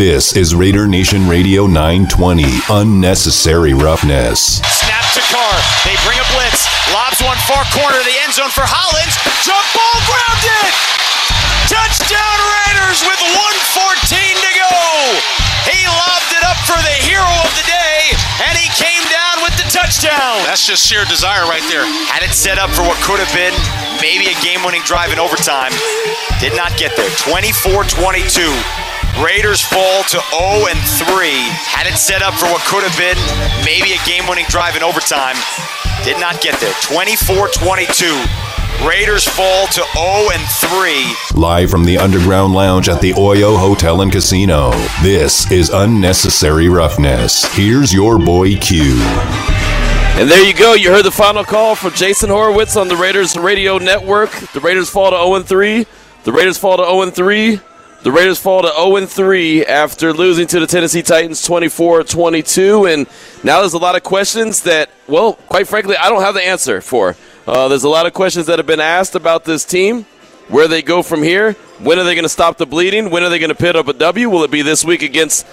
This is Raider Nation Radio 920. Unnecessary roughness. Snap to Carr. They bring a blitz. Lobs one far corner of the end zone for Hollins. Jump ball grounded. Touchdown Raiders with 114 to go. He lobbed it up for the hero of the day, and he came down with the touchdown. That's just sheer desire right there. Had it set up for what could have been maybe a game-winning drive in overtime. Did not get there. 24-22. Raiders fall to 0 and 3. Had it set up for what could have been maybe a game-winning drive in overtime. Did not get there. 24-22. Raiders fall to 0 and 3. Live from the Underground Lounge at the Oyo Hotel and Casino. This is Unnecessary Roughness. Here's your boy Q. And there you go. You heard the final call from Jason Horwitz on the Raiders Radio Network. The Raiders fall to 0 and 3. The Raiders fall to 0 and 3. The Raiders fall to 0 3 after losing to the Tennessee Titans 24 22. And now there's a lot of questions that, well, quite frankly, I don't have the answer for. Uh, there's a lot of questions that have been asked about this team. Where they go from here? When are they going to stop the bleeding? When are they going to pit up a W? Will it be this week against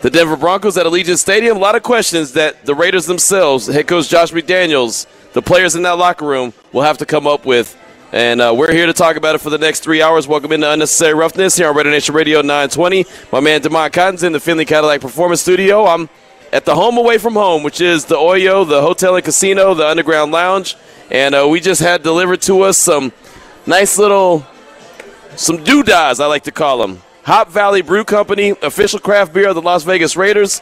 the Denver Broncos at Allegiant Stadium? A lot of questions that the Raiders themselves, head coach Josh McDaniels, the players in that locker room will have to come up with. And uh, we're here to talk about it for the next three hours. Welcome into Unnecessary Roughness here on Raider Nation Radio 920. My man DeMont Cotton's in the Findlay Cadillac Performance Studio. I'm at the home away from home, which is the Oyo, the hotel and casino, the Underground Lounge. And uh, we just had delivered to us some nice little, some doodahs, I like to call them. Hop Valley Brew Company, official craft beer of the Las Vegas Raiders.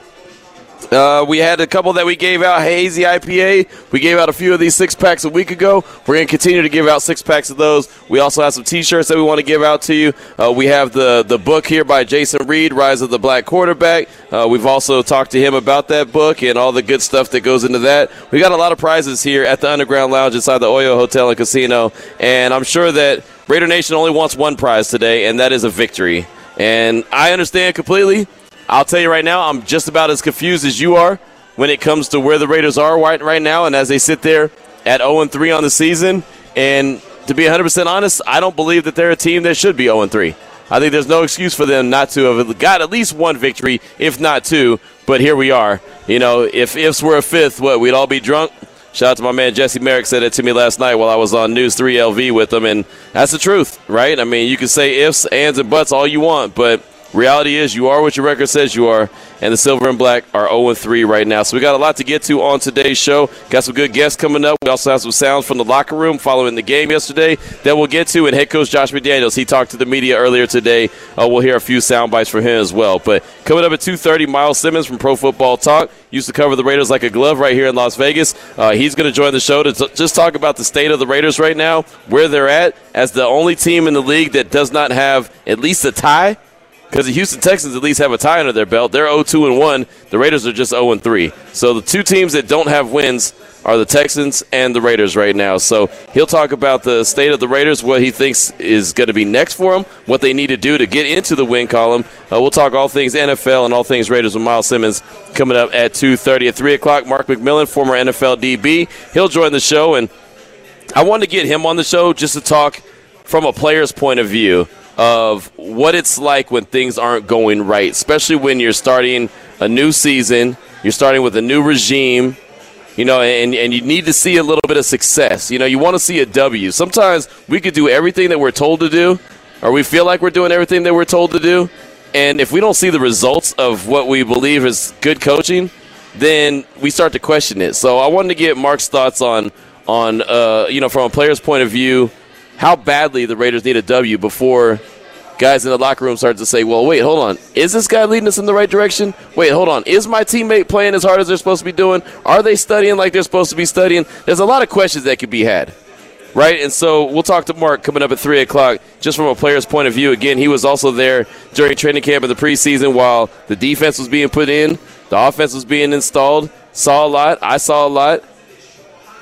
Uh, we had a couple that we gave out, hazy IPA. We gave out a few of these six packs a week ago. We're going to continue to give out six packs of those. We also have some T-shirts that we want to give out to you. Uh, we have the the book here by Jason Reid, Rise of the Black Quarterback. Uh, we've also talked to him about that book and all the good stuff that goes into that. We got a lot of prizes here at the Underground Lounge inside the Oyo Hotel and Casino, and I'm sure that Raider Nation only wants one prize today, and that is a victory. And I understand completely. I'll tell you right now, I'm just about as confused as you are when it comes to where the Raiders are right, right now. And as they sit there at 0 3 on the season, and to be 100% honest, I don't believe that they're a team that should be 0 3. I think there's no excuse for them not to have got at least one victory, if not two. But here we are. You know, if ifs were a fifth, what, we'd all be drunk? Shout out to my man Jesse Merrick said it to me last night while I was on News 3 LV with him, and that's the truth, right? I mean, you can say ifs, ands, and buts all you want, but Reality is, you are what your record says you are, and the Silver and Black are 0 3 right now. So we got a lot to get to on today's show. Got some good guests coming up. We also have some sounds from the locker room following the game yesterday that we'll get to. And head coach Josh McDaniels, he talked to the media earlier today. Uh, we'll hear a few sound bites from him as well. But coming up at 2:30, Myles Simmons from Pro Football Talk used to cover the Raiders like a glove right here in Las Vegas. Uh, he's going to join the show to t- just talk about the state of the Raiders right now, where they're at as the only team in the league that does not have at least a tie because the Houston Texans at least have a tie under their belt. They're 0-2 and 1. The Raiders are just 0 3. So the two teams that don't have wins are the Texans and the Raiders right now. So he'll talk about the state of the Raiders, what he thinks is going to be next for them, what they need to do to get into the win column. Uh, we'll talk all things NFL and all things Raiders with Myles Simmons coming up at 2:30 at 3 o'clock. Mark McMillan, former NFL DB, he'll join the show, and I wanted to get him on the show just to talk from a player's point of view of what it's like when things aren't going right, especially when you're starting a new season, you're starting with a new regime, you know, and, and you need to see a little bit of success. You know, you want to see a W. Sometimes we could do everything that we're told to do, or we feel like we're doing everything that we're told to do, and if we don't see the results of what we believe is good coaching, then we start to question it. So I wanted to get Mark's thoughts on on uh, you know from a player's point of view how badly the Raiders need a W before guys in the locker room start to say, well, wait, hold on. Is this guy leading us in the right direction? Wait, hold on. Is my teammate playing as hard as they're supposed to be doing? Are they studying like they're supposed to be studying? There's a lot of questions that could be had. Right, and so we'll talk to Mark coming up at three o'clock. Just from a player's point of view, again, he was also there during training camp in the preseason while the defense was being put in, the offense was being installed. Saw a lot. I saw a lot.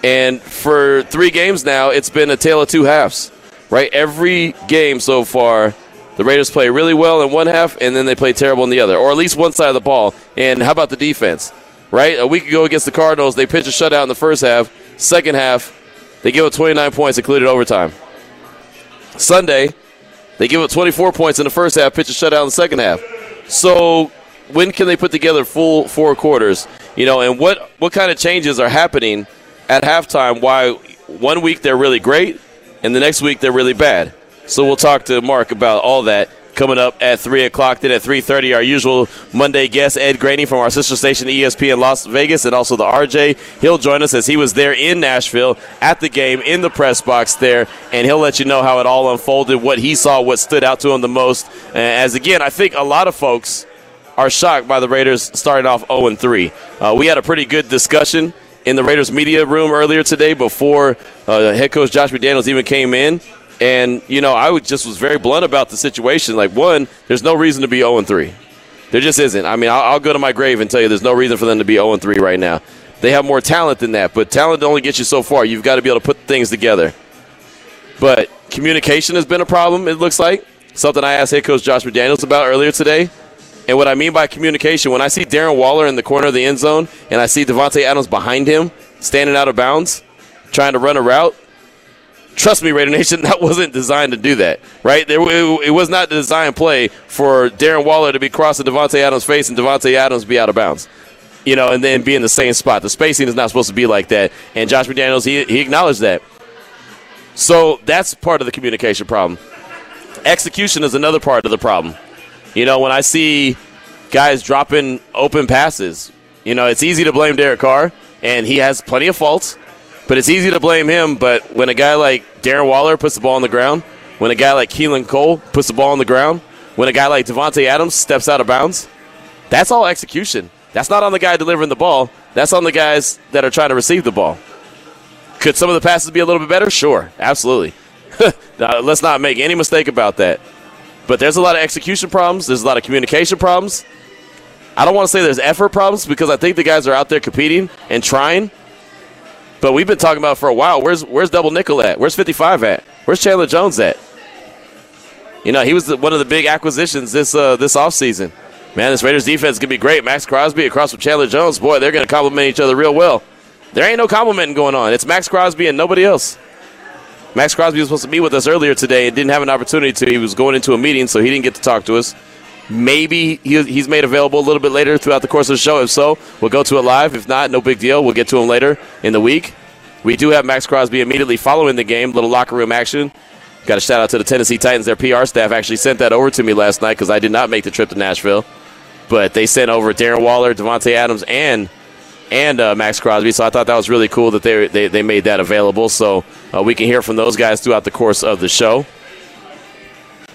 And for three games now, it's been a tale of two halves, right? Every game so far, the Raiders play really well in one half, and then they play terrible in the other, or at least one side of the ball. And how about the defense, right? A week ago against the Cardinals, they pitched a shutout in the first half. Second half, they give up 29 points, included overtime. Sunday, they give up 24 points in the first half, pitch a shutout in the second half. So when can they put together full four quarters? You know, and what what kind of changes are happening at halftime? Why one week they're really great, and the next week they're really bad. So we'll talk to Mark about all that coming up at 3 o'clock. Then at 3.30, our usual Monday guest, Ed Graney from our sister station ESPN in Las Vegas and also the RJ. He'll join us as he was there in Nashville at the game in the press box there, and he'll let you know how it all unfolded, what he saw, what stood out to him the most. As again, I think a lot of folks are shocked by the Raiders starting off 0 and 3. Uh, we had a pretty good discussion in the Raiders media room earlier today before uh, head coach Josh McDaniels even came in. And, you know, I just was very blunt about the situation. Like, one, there's no reason to be 0 3. There just isn't. I mean, I'll, I'll, go to my grave and tell you there's no reason for them to be 0 3 right now. They have more talent than that, but talent only gets you so far. You've got to be able to put things together. But communication has been a problem, it looks like. Something I asked head coach Josh McDaniels about earlier today. And what I mean by communication, when I see Darren Waller in the corner of the end zone and I see Davante Adams behind him, standing out of bounds, trying to run a route, trust me, Raider Nation, that wasn't designed to do that, right? There, it, was not the design play for Darren Waller to be crossing Davante Adams' face and Davante Adams be out of bounds. You know, and then be in the same spot. The spacing is not supposed to be like that. And Josh McDaniels, he, he acknowledged that. So that's part of the communication problem. Execution is another part of the problem. You know, when I see guys dropping open passes, you know, it's easy to blame Derek Carr, and he has plenty of faults. But it's easy to blame him. But when a guy like Darren Waller puts the ball on the ground, when a guy like Keelan Cole puts the ball on the ground, when a guy like Davante Adams steps out of bounds, that's all execution. That's not on the guy delivering the ball. That's on the guys that are trying to receive the ball. Could some of the passes be a little bit better? Sure, absolutely. now, let's not make any mistake about that. But there's a lot of execution problems. There's a lot of communication problems. I don't want to say there's effort problems because I think the guys are out there competing and trying. But we've been talking about for a while. Where's where's double nickel at? Where's 55 at? Where's Chandler Jones at? You know, he was the, one of the big acquisitions this uh, this offseason. Man, this Raiders defense is going to be great. Maxx Crosby across from Chandler Jones. Boy, they're going to complement each other real well. There ain't no complimenting going on. It's Maxx Crosby and nobody else. Maxx Crosby was supposed to be with us earlier today and didn't have an opportunity to. He was going into a meeting, so he didn't get to talk to us. Maybe he's made available a little bit later throughout the course of the show. If so, we'll go to it live. If not, no big deal. We'll get to him later in the week. We do have Maxx Crosby immediately following the game, little locker room action. Got a shout out to the Tennessee Titans. Their PR staff actually sent that over to me last night because I did not make the trip to Nashville. But they sent over Darren Waller, Davante Adams, and and uh, Maxx Crosby. So I thought that was really cool that they, they, they made that available. So uh, we can hear from those guys throughout the course of the show.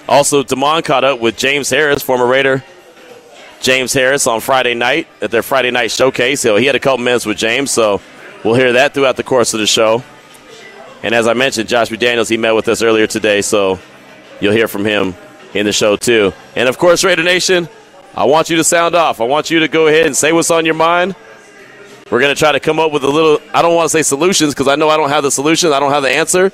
Also, Damon caught up with James Harris, former Raider. James Harris on Friday night at their Friday night showcase. So he had a couple minutes with James, so we'll hear that throughout the course of the show. And as I mentioned, Josh McDaniels, he met with us earlier today, so you'll hear from him in the show too. And of course, Raider Nation, I want you to sound off. I want you to go ahead and say what's on your mind. We're going to try to come up with a little, I don't want to say solutions because I know I don't have the solution, I don't have the answer.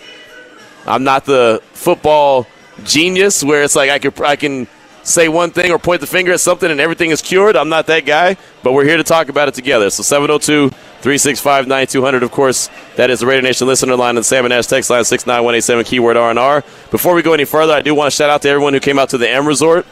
I'm not the football genius where it's like I could I can say one thing or point the finger at something and everything is cured. I'm not that guy, but we're here to talk about it together. So 702 365 9200. Of course, that is the Raider Nation listener line and the Salmon Ash text line 69187 keyword R&R. Before we go any further, I do want to shout out to everyone who came out to the M Resort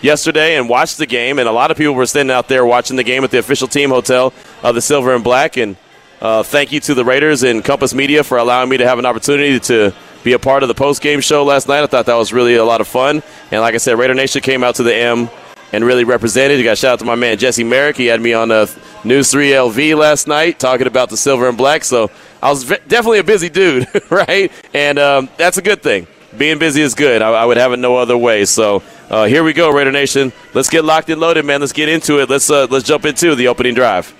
yesterday and watched the game. And a lot of people were standing out there watching the game at the official team hotel of the Silver and Black. And uh, thank you to the Raiders and Compass Media for allowing me to have an opportunity to be a part of the post game show last night. I thought that was really a lot of fun. And like I said, Raider Nation came out to the M and really represented. You got shout out to my man Jesse Merrick. He had me on uh, News 3 LV last night talking about the silver and black. So I was v- definitely a busy dude, right? And um, that's a good thing. Being busy is good. I, I would have it no other way. So uh, here we go, Raider Nation. Let's get locked and loaded, man. Let's get into it. Let's uh, let's jump into the opening drive.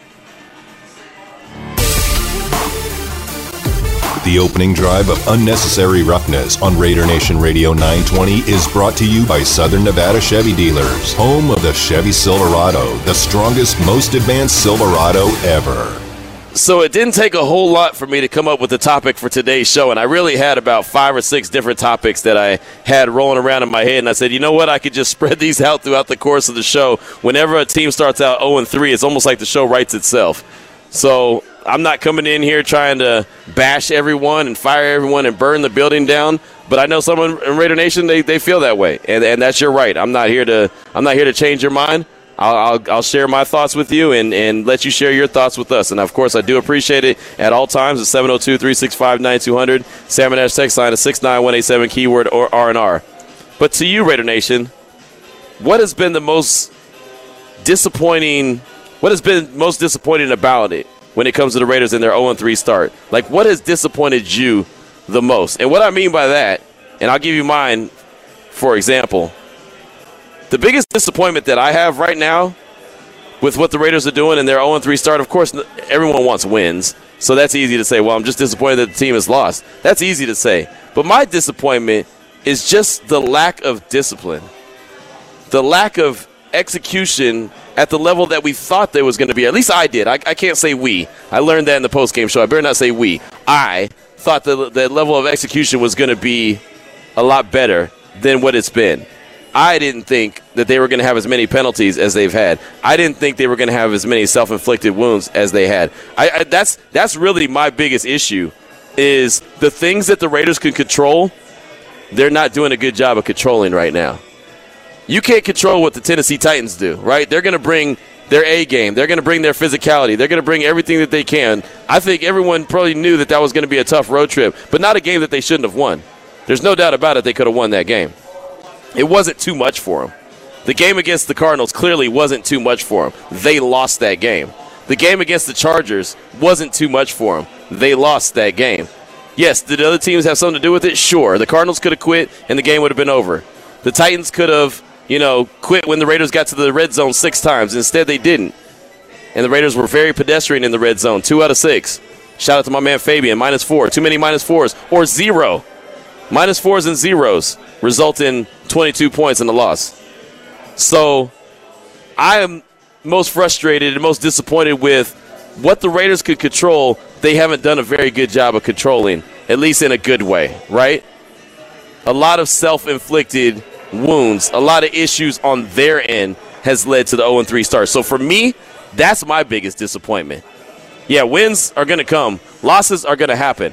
The opening drive of Unnecessary Roughness on Raider Nation Radio 920 is brought to you by Southern Nevada Chevy Dealers, home of the Chevy Silverado, the strongest, most advanced Silverado ever. So it didn't take a whole lot for me to come up with the topic for today's show, and I really had about five or six different topics that I had rolling around in my head. And I said, you know what? I could just spread these out throughout the course of the show. Whenever a team starts out 0 3, it's almost like the show writes itself. So I'm not coming in here trying to bash everyone and fire everyone and burn the building down. But I know someone in Raider Nation they, they feel that way, and and that's your right. I'm not here to I'm not here to change your mind. I'll, I'll, I'll, share my thoughts with you and, and let you share your thoughts with us. And of course, I do appreciate it at all times. It's 702 365 9200. Salmon Ash text line is 69187, keyword or R&R. But to you, Raider Nation, what has been the most disappointing? What has been most disappointing about it when it comes to the Raiders in their 0 3 start? Like, what has disappointed you the most? And what I mean by that, and I'll give you mine for example the biggest disappointment that I have right now with what the Raiders are doing in their 0 3 start, of course, everyone wants wins. So that's easy to say. Well, I'm just disappointed that the team has lost. That's easy to say. But my disappointment is just the lack of discipline, the lack of execution at the level that we thought there was going to be. At least I did. I, I can't say we. I learned that in the post game show. I better not say we. I thought the, the level of execution was going to be a lot better than what it's been. I didn't think that they were going to have as many penalties as they've had. I didn't think they were going to have as many self-inflicted wounds as they had. I, I, that's that's really my biggest issue is the things that the Raiders can control. They're not doing a good job of controlling right now. You can't control what the Tennessee Titans do, right? They're going to bring their A game. They're going to bring their physicality. They're going to bring everything that they can. I think everyone probably knew that that was going to be a tough road trip, but not a game that they shouldn't have won. There's no doubt about it. They could have won that game it wasn't too much for him. The game against the Cardinals clearly wasn't too much for him. They lost that game. The game against the Chargers wasn't too much for him. They lost that game. Yes, did other teams have something to do with it? Sure. The Cardinals could have quit and the game would have been over. The Titans could have, you know, quit when the Raiders got to the red zone six times. Instead, they didn't. And the Raiders were very pedestrian in the red zone, two out of six. Shout out to my man Fabian, minus four. Too many minus fours or zero. Minus fours and zeros result in 22 points in the loss. So I am most frustrated and most disappointed with what the Raiders could control. They haven't done a very good job of controlling, at least in a good way, right? A lot of self inflicted wounds, a lot of issues on their end has led to the 0 3 start. So for me, that's my biggest disappointment. Yeah, wins are going to come, losses are going to happen.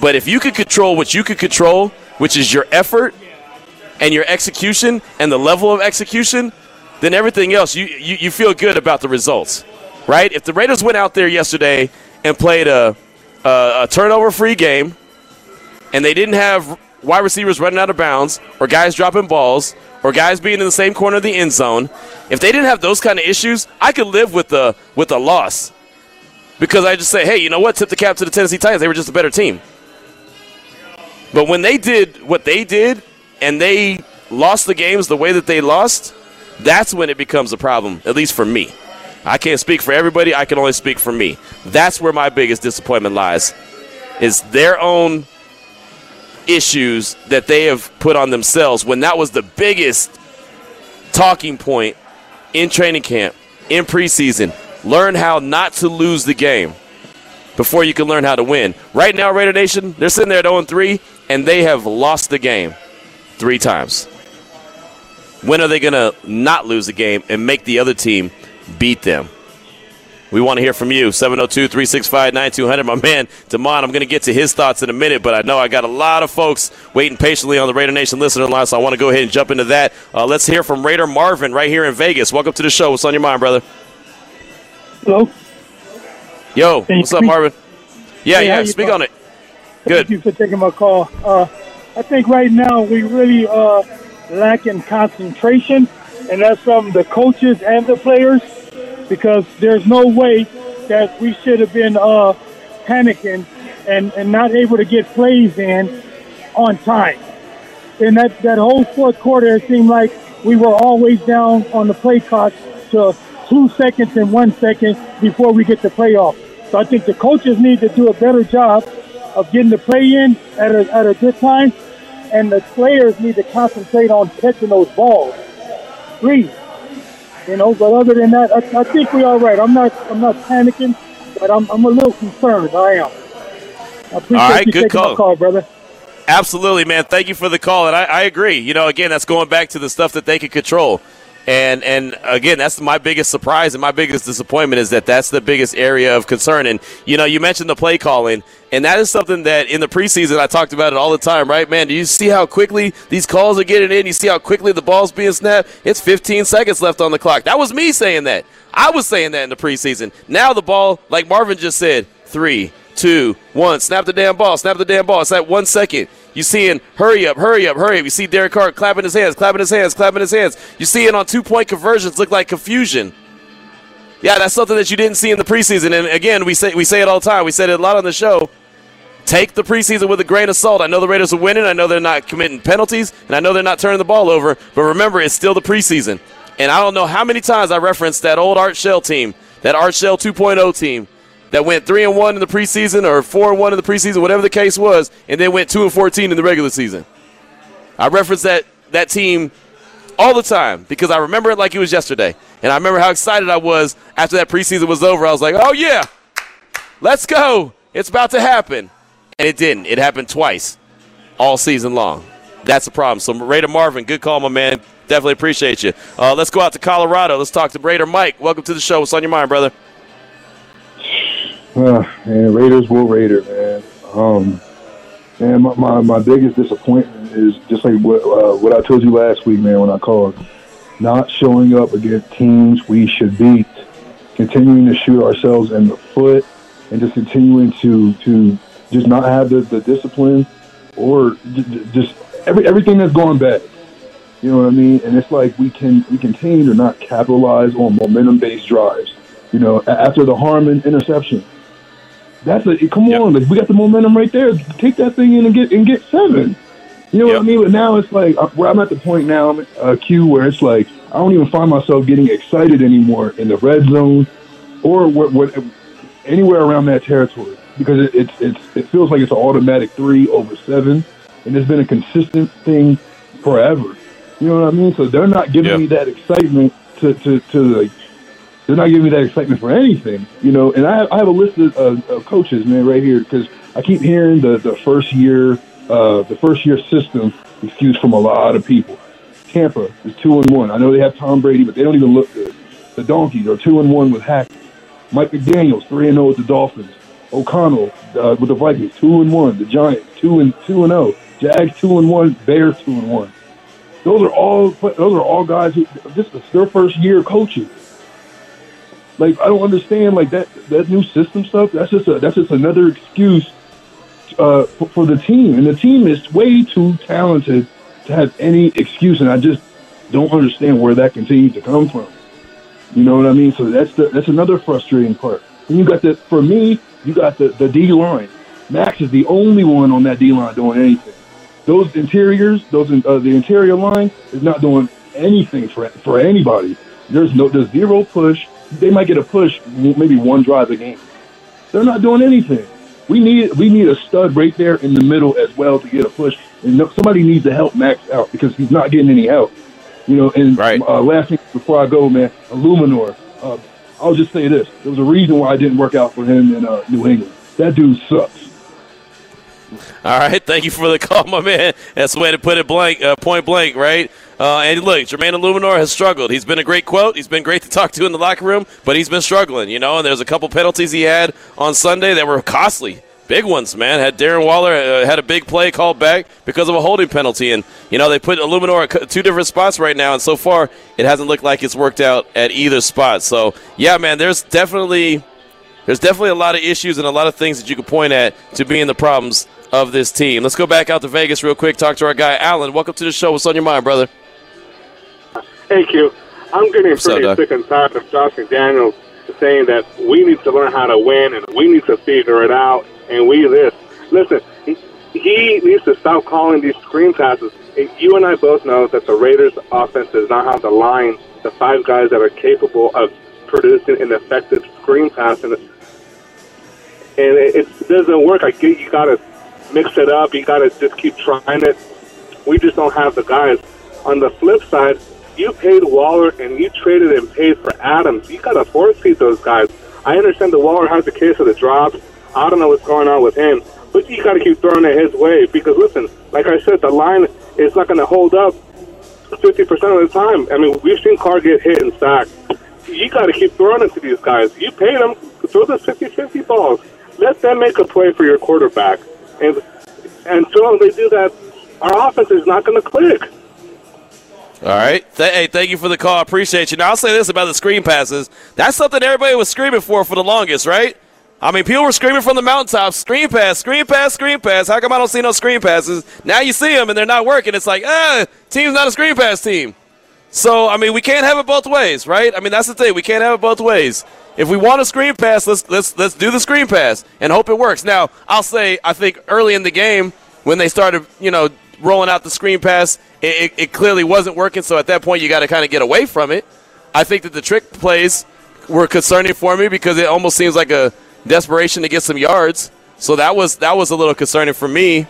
But if you could control what you could control, which is your effort and your execution and the level of execution, then everything else, you, you, you feel good about the results, right? If the Raiders went out there yesterday and played a, a, a turnover free game and they didn't have wide receivers running out of bounds or guys dropping balls or guys being in the same corner of the end zone, if they didn't have those kind of issues, I could live with the with a loss. Because I just say, hey, you know what? Tip the cap to the Tennessee Titans. They were just a better team. But when they did what they did and they lost the games the way that they lost, that's when it becomes a problem, at least for me. I can't speak for everybody, I can only speak for me. That's where my biggest disappointment lies. Is their own issues that they have put on themselves when that was the biggest talking point in training camp, in preseason. Learn how not to lose the game before you can learn how to win. Right now, Raider Nation, they're sitting there at 0 3 and they have lost the game three times. When are they going to not lose the game and make the other team beat them? We want to hear from you. 702 365 9200. My man, Damon, I'm going to get to his thoughts in a minute, but I know I got a lot of folks waiting patiently on the Raider Nation listener line, so I want to go ahead and jump into that. Uh, let's hear from Raider Marvin right here in Vegas. Welcome to the show. What's on your mind, brother? Hello. Yo, what's up, Marvin? Yeah, hey, yeah, speak on it. Good. Thank you for taking my call. Uh, I think right now we really uh, lack in concentration, and that's from the coaches and the players, because there's no way that we should have been uh, panicking and, and not able to get plays in on time. And that, that whole fourth quarter, it seemed like we were always down on the play clock to two seconds and one second before we get the playoff. So I think the coaches need to do a better job of getting the play in at a, at a good time, and the players need to concentrate on catching those balls. Please. You know, but other than that, I, I think we're all right. I'm not I'm not panicking, but I'm, I'm a little concerned. I am. I appreciate all right, you good call. call, brother. Absolutely, man. Thank you for the call, and I, I agree. You know, again, that's going back to the stuff that they can control. And and again, that's my biggest surprise and my biggest disappointment is that that's the biggest area of concern. And you know, you mentioned the play calling, and that is something that in the preseason I talked about it all the time, right? Man, do you see how quickly these calls are getting in? You see how quickly the ball's being snapped? It's 15 seconds left on the clock. That was me saying that. I was saying that in the preseason. Now the ball, like Marvin just said, three, two, one. Snap the damn ball. Snap the damn ball. It's at one second. You seeing hurry up, hurry up, hurry up. You see Derek Carr clapping his hands, clapping his hands, clapping his hands. You see it on two point conversions look like confusion. Yeah, that's something that you didn't see in the preseason. And again, we say we say it all the time. We said it a lot on the show. Take the preseason with a grain of salt. I know the Raiders are winning. I know they're not committing penalties, and I know they're not turning the ball over. But remember, it's still the preseason. And I don't know how many times I referenced that old Art Shell team, that Art Shell 2.0 team that went three and one in the preseason or four and one in the preseason, whatever the case was, and then went two and fourteen in the regular season. I reference that that team all the time because I remember it like it was yesterday, and I remember how excited I was after that preseason was over. I was like, "Oh yeah, let's go! It's about to happen," and it didn't. It happened twice all season long. That's the problem. So Raider Marvin, good call, my man. Definitely appreciate you. Uh, let's go out to Colorado. Let's talk to Raider Mike. Welcome to the show. What's on your mind, brother? Uh, man, Raiders will Raider, man. Um, man, my, my, my biggest disappointment is just like what uh, what I told you last week, man, when I called. Not showing up against teams we should beat, continuing to shoot ourselves in the foot, and just continuing to to just not have the, the discipline or just every everything that's going bad. You know what I mean? And it's like we can we continue to not capitalize on momentum based drives. You know, after the Harmon interception, that's a come yep. on. Like, we got the momentum right there. Take that thing in and get and get seven. You know yep. what I mean? But now it's like where I'm at the point now, uh, Q, where it's like I don't even find myself getting excited anymore in the red zone or what, what anywhere around that territory because it, it's it's it feels like it's an automatic three over seven, and it's been a consistent thing forever. You know what I mean? So they're not giving yep. me that excitement to to to like they're not giving me that excitement for anything, you know. And I have, I have a list of, of coaches, man, right here because I keep hearing the the first year uh, the first year system excuse from a lot of people. Tampa is two and one. I know they have Tom Brady, but they don't even look good. The Donkeys are two and one with Hackett. Mike McDaniel's three and zero oh with the Dolphins. O'Connell uh, with the Vikings two and one. The Giants two and two and zero. Oh. Jags two and one. Bears two and one. Those are all those are all guys who this is their first year coaching. Like I don't understand like that that new system stuff. That's just a, that's just another excuse uh, for, for the team, and the team is way too talented to have any excuse. And I just don't understand where that continues to come from. You know what I mean? So that's the that's another frustrating part. And you got the for me, you got the the D line. Max is the only one on that D line doing anything. Those interiors, those uh, the interior line is not doing anything for for anybody. There's no there's zero push they might get a push, maybe one drive a game. They're not doing anything. We need we need a stud right there in the middle as well to get a push, and somebody needs to help Max out because he's not getting any help. You know, and right. uh, last thing before I go, man, Eluemunor. Uh, I'll just say this: there was a reason why I didn't work out for him in uh, New England. That dude sucks. All right, thank you for the call, my man. That's the way to put it blank, uh, point blank, right? Uh, and look, Jermaine Eluemunor has struggled. He's been a great quote. He's been great to talk to in the locker room, but he's been struggling, you know. And there's a couple penalties he had on Sunday that were costly, big ones, man. Had Darren Waller uh, had a big play called back because of a holding penalty, and you know they put Eluemunor at two different spots right now, and so far it hasn't looked like it's worked out at either spot. So yeah, man, there's definitely there's definitely a lot of issues and a lot of things that you could point at to being the problems of this team. Let's go back out to Vegas real quick. Talk to our guy Alan. Welcome to the show. What's on your mind, brother? Thank you. I'm getting What's pretty up, sick and tired of Josh and McDaniels saying that we need to learn how to win and we need to figure it out and we this. Listen, he, he needs to stop calling these screen passes. You and I both know that the Raiders' offense does not have the line, the five guys that are capable of producing an effective screen pass, and, and it, it doesn't work. I get you got to mix it up. You got to just keep trying it. We just don't have the guys. On the flip side, you paid Waller and you traded and paid for Adams. You got to force feed those guys. I understand the Waller has the case of the drops. I don't know what's going on with him, but you got to keep throwing it his way because listen, like I said, the line is not going to hold up 50% of the time. I mean, we've seen Carr get hit and sacked. You got to keep throwing it to these guys. You pay them, throw the 50 50 balls. Let them make a play for your quarterback. And until they do that, our offense is not going to click. All right. Hey, thank you for the call. I appreciate you. Now, I'll say this about the screen passes. That's something everybody was screaming for for the longest, right? I mean, people were screaming from the mountaintops, screen pass, screen pass, screen pass. How come I don't see no screen passes? Now you see them and they're not working. It's like, ah, team's not a screen pass team. So, I mean, we can't have it both ways, right? I mean, that's the thing. We can't have it both ways. If we want a screen pass, let's let's let's do the screen pass and hope it works. Now, I'll say I think early in the game when they started, you know, rolling out the screen pass, it, it, it clearly wasn't working. So at that point, you got to kind of get away from it. I think that the trick plays were concerning for me because it almost seems like a desperation to get some yards. So that was that was a little concerning for me.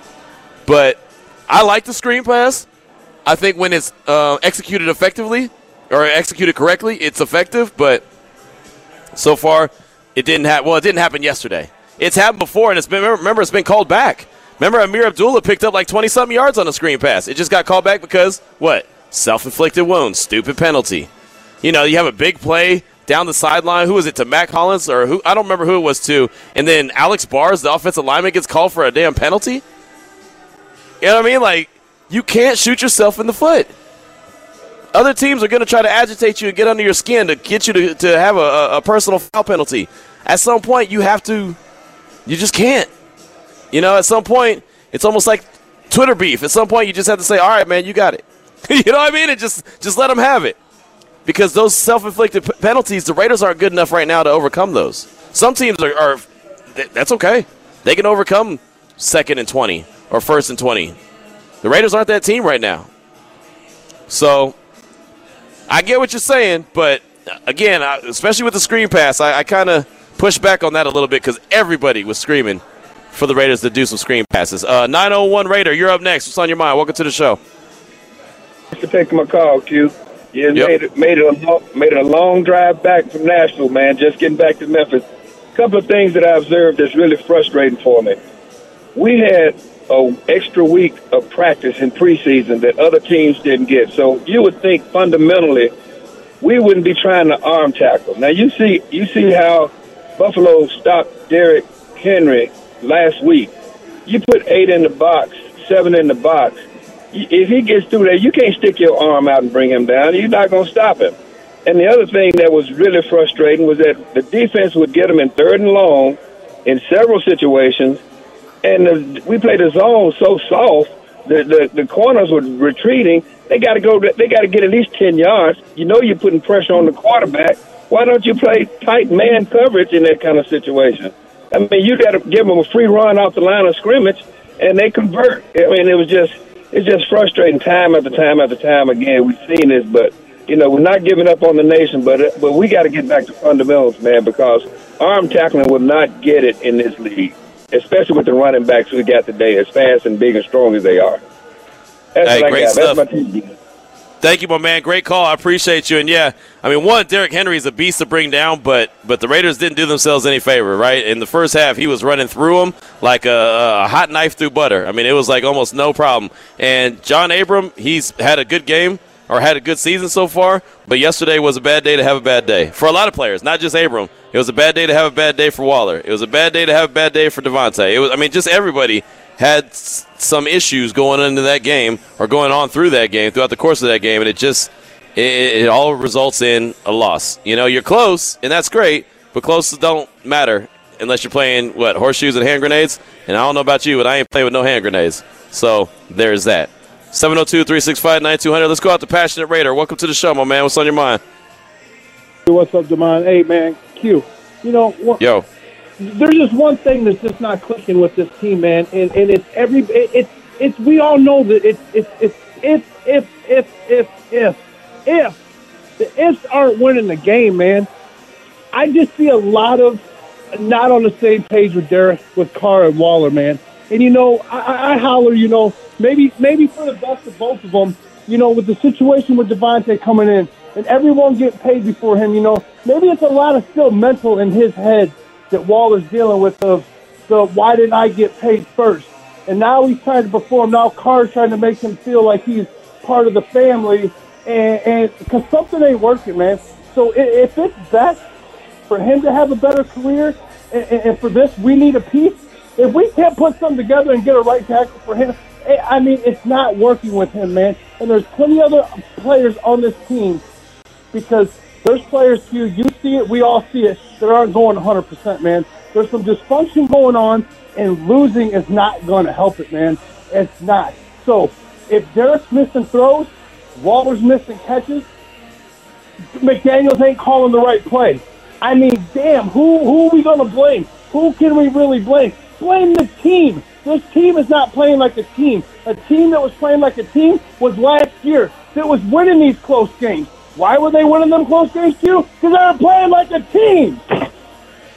But I like the screen pass. I think when it's uh, executed effectively or executed correctly, it's effective. But so far, it didn't happen. Well, it didn't happen yesterday. It's happened before, and it's been remember it's been called back. Remember, Ameer Abdullah picked up like twenty something yards on a screen pass. It just got called back because what? Self inflicted wound, stupid penalty. You know, you have a big play down the sideline. Who was it to Mack Hollins or who? I don't remember who it was to. And then Alex Bars, the offensive lineman, gets called for a damn penalty. You know what I mean? Like you can't shoot yourself in the foot. Other teams are going to try to agitate you and get under your skin to get you to, to have a, a personal foul penalty. At some point, you have to. You just can't. You know, at some point, it's almost like Twitter beef. At some point, you just have to say, "All right, man, you got it." you know what I mean? And just just let them have it because those self-inflicted p- penalties, the Raiders aren't good enough right now to overcome those. Some teams are, are that's okay. They can overcome second and 20 or first and 20. The Raiders aren't that team right now. So I get what you're saying, but again, especially with the screen pass, I, I kind of push back on that a little bit because everybody was screaming for the Raiders to do some screen passes. Uh, 901 Raider, you're up next. What's on your mind? Welcome to the show. Thanks for taking my call, Q. You yep. made it made it a long, made it a long drive back from Nashville, man. Just getting back to Memphis. A couple of things that I observed that's really frustrating for me. We had a extra week of practice in preseason that other teams didn't get. So you would think fundamentally we wouldn't be trying to arm tackle. Now you see you see how Buffalo stopped Derrick Henry last week. You put eight in the box, seven in the box if he gets through there, you can't stick your arm out and bring him down. You're not going to stop him. And the other thing that was really frustrating was that the defense would get him in third and long in several situations, and the, we played the zone so soft. The, the the corners were retreating. They got to go. They got to get at least ten yards. You know you're putting pressure on the quarterback. Why don't you play tight man coverage in that kind of situation? I mean, you got to give them a free run off the line of scrimmage, and they convert. I mean, it was just it's just frustrating time after time after time again. We've seen this, but you know we're not giving up on the nation, but uh, but we got to get back to fundamentals, man, because arm tackling will not get it in this league, especially with the running backs we got today, as fast and big and strong as they are. That's hey, great stuff. Thank you, my man. Great call. I appreciate you. And yeah, I mean, one, Derrick Henry is a beast to bring down, but but the Raiders didn't do themselves any favor, right? In the first half, he was running through them like a, a hot knife through butter. I mean, it was like almost no problem. And John Abram, he's had a good game or had a good season so far, but yesterday was a bad day to have a bad day for a lot of players, not just Abram. It was a bad day to have a bad day for Waller. It was a bad day to have a bad day for Davante. It was, I mean, just everybody had some issues going into that game or going on through that game throughout the course of that game, and it just it, it all results in a loss. You know, you're close, and that's great, but close don't matter unless you're playing what horseshoes and hand grenades. And I don't know about you, but I ain't playing with no hand grenades. So there's that. 702-365-9200. Let's go out to Passionate Raider. Welcome to the show, my man. What's on your mind? What's up, Demond? Hey, man, Q. You know, what, yo, there's just one thing that's just not clicking with this team, man, and, and it's every it, it's it's we all know that it's it's it's if if if if if if the ifs aren't winning the game, man. I just see a lot of not on the same page with Derek with Carr and Waller, man. And you know, I, I holler, you know, maybe maybe for the best of both of them, you know, with the situation with Davante coming in and everyone get paid before him, you know, maybe it's a lot of still mental in his head that Wall is dealing with of the why didn't I get paid first? And now he's trying to perform. Now Carr's trying to make him feel like he's part of the family, and because something ain't working, man. So if it's best for him to have a better career, and, and for this we need a piece. If we can't put something together and get a right tackle for him, eh, I mean, it's not working with him, man. And there's plenty other players on this team because there's players here. You see it, we all see it. That aren't going 100%, man. There's some dysfunction going on, and losing is not going to help it, man. It's not. So if Derek's missing throws, Waller's missing catches, McDaniels ain't calling the right play. I mean, damn, who who are we gonna blame? Who can we really blame? Blame the team. This team is not playing like a team. A team that was playing like a team was last year. That was winning these close games. Why were they winning them close games, too? Because they were playing like a team.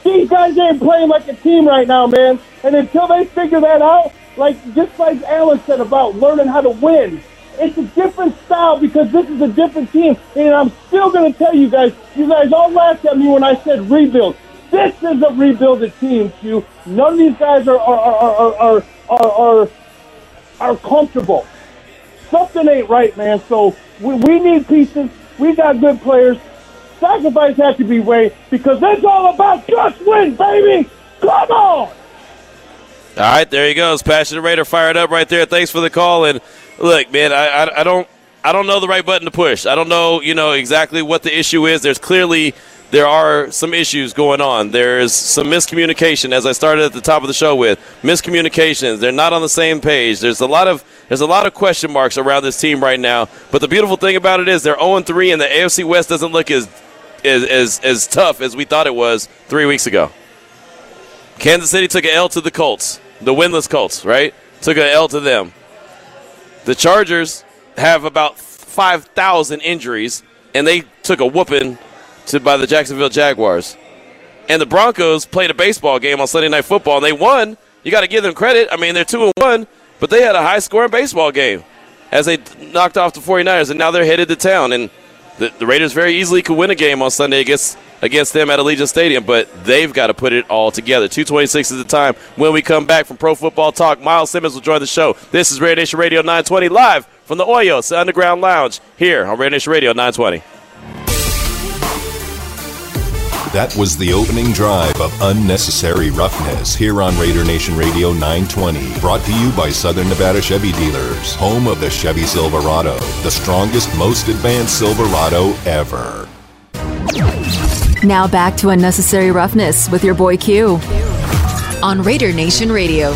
These guys ain't playing like a team right now, man. And until they figure that out, like just like Alan said about learning how to win, it's a different style because this is a different team. And I'm still going to tell you guys, you guys all laughed at me when I said rebuild. This is a rebuilded team, Q. None of these guys are are are are are, are, are comfortable. Something ain't right, man. So we, we need pieces. We got good players. Sacrifice has to be made because it's all about just win, baby. Come on. All right, there he goes. Passionate Raider fired up right there. Thanks for the call. And look, man, I, I, I don't I don't know the right button to push. I don't know, you know, exactly what the issue is. There's clearly there are some issues going on. There's some miscommunication, as I started at the top of the show with miscommunications. They're not on the same page. There's a lot of there's a lot of question marks around this team right now. But the beautiful thing about it is they're 0 3, and the AFC West doesn't look as as, as as tough as we thought it was three weeks ago. Kansas City took an L to the Colts, the winless Colts, right? Took an L to them. The Chargers have about 5,000 injuries, and they took a whooping to by the Jacksonville Jaguars. And the Broncos played a baseball game on Sunday Night Football, and they won. You got to give them credit. I mean, they're 2 and 1, but they had a high scoring baseball game as they knocked off the 49ers, and now they're headed to town. And the, the Raiders very easily could win a game on Sunday against against them at Allegiant Stadium, but they've got to put it all together. 226 is the time. When we come back from Pro Football Talk, Myles Simmons will join the show. This is Raider Nation Radio 920 live from the Oyos Underground Lounge here on Raider Nation Radio 920. That was the opening drive of Unnecessary Roughness here on Raider Nation Radio 920. Brought to you by Southern Nevada Chevy Dealers, home of the Chevy Silverado, the strongest, most advanced Silverado ever. Now back to Unnecessary Roughness with your boy Q on Raider Nation Radio.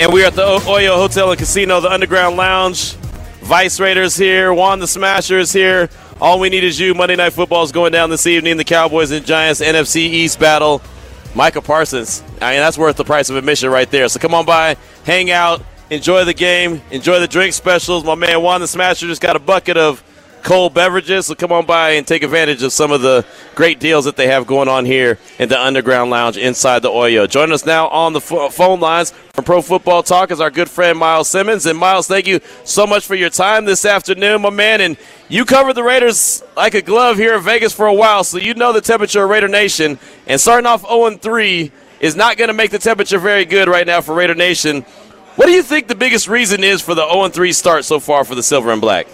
And we're at the Oyo Hotel and Casino, the Underground Lounge. Vice Raiders here, Juan the Smasher is here. All we need is you. Monday Night Football is going down this evening. The Cowboys and Giants NFC East battle. Micah Parsons. I mean, that's worth the price of admission right there. So come on by, hang out, enjoy the game, enjoy the drink specials. My man Juan the Smasher just got a bucket of cold beverages. So come on by and take advantage of some of the great deals that they have going on here in the Underground Lounge inside the Oyo. Join us now on the phone lines from Pro Football Talk is our good friend Myles Simmons. And Myles, thank you so much for your time this afternoon, my man. And you covered the Raiders like a glove here in Vegas for a while, so you know the temperature of Raider Nation. And starting off 0 3 is not going to make the temperature very good right now for Raider Nation. What do you think the biggest reason is for the 0 3 start so far for the Silver and Black?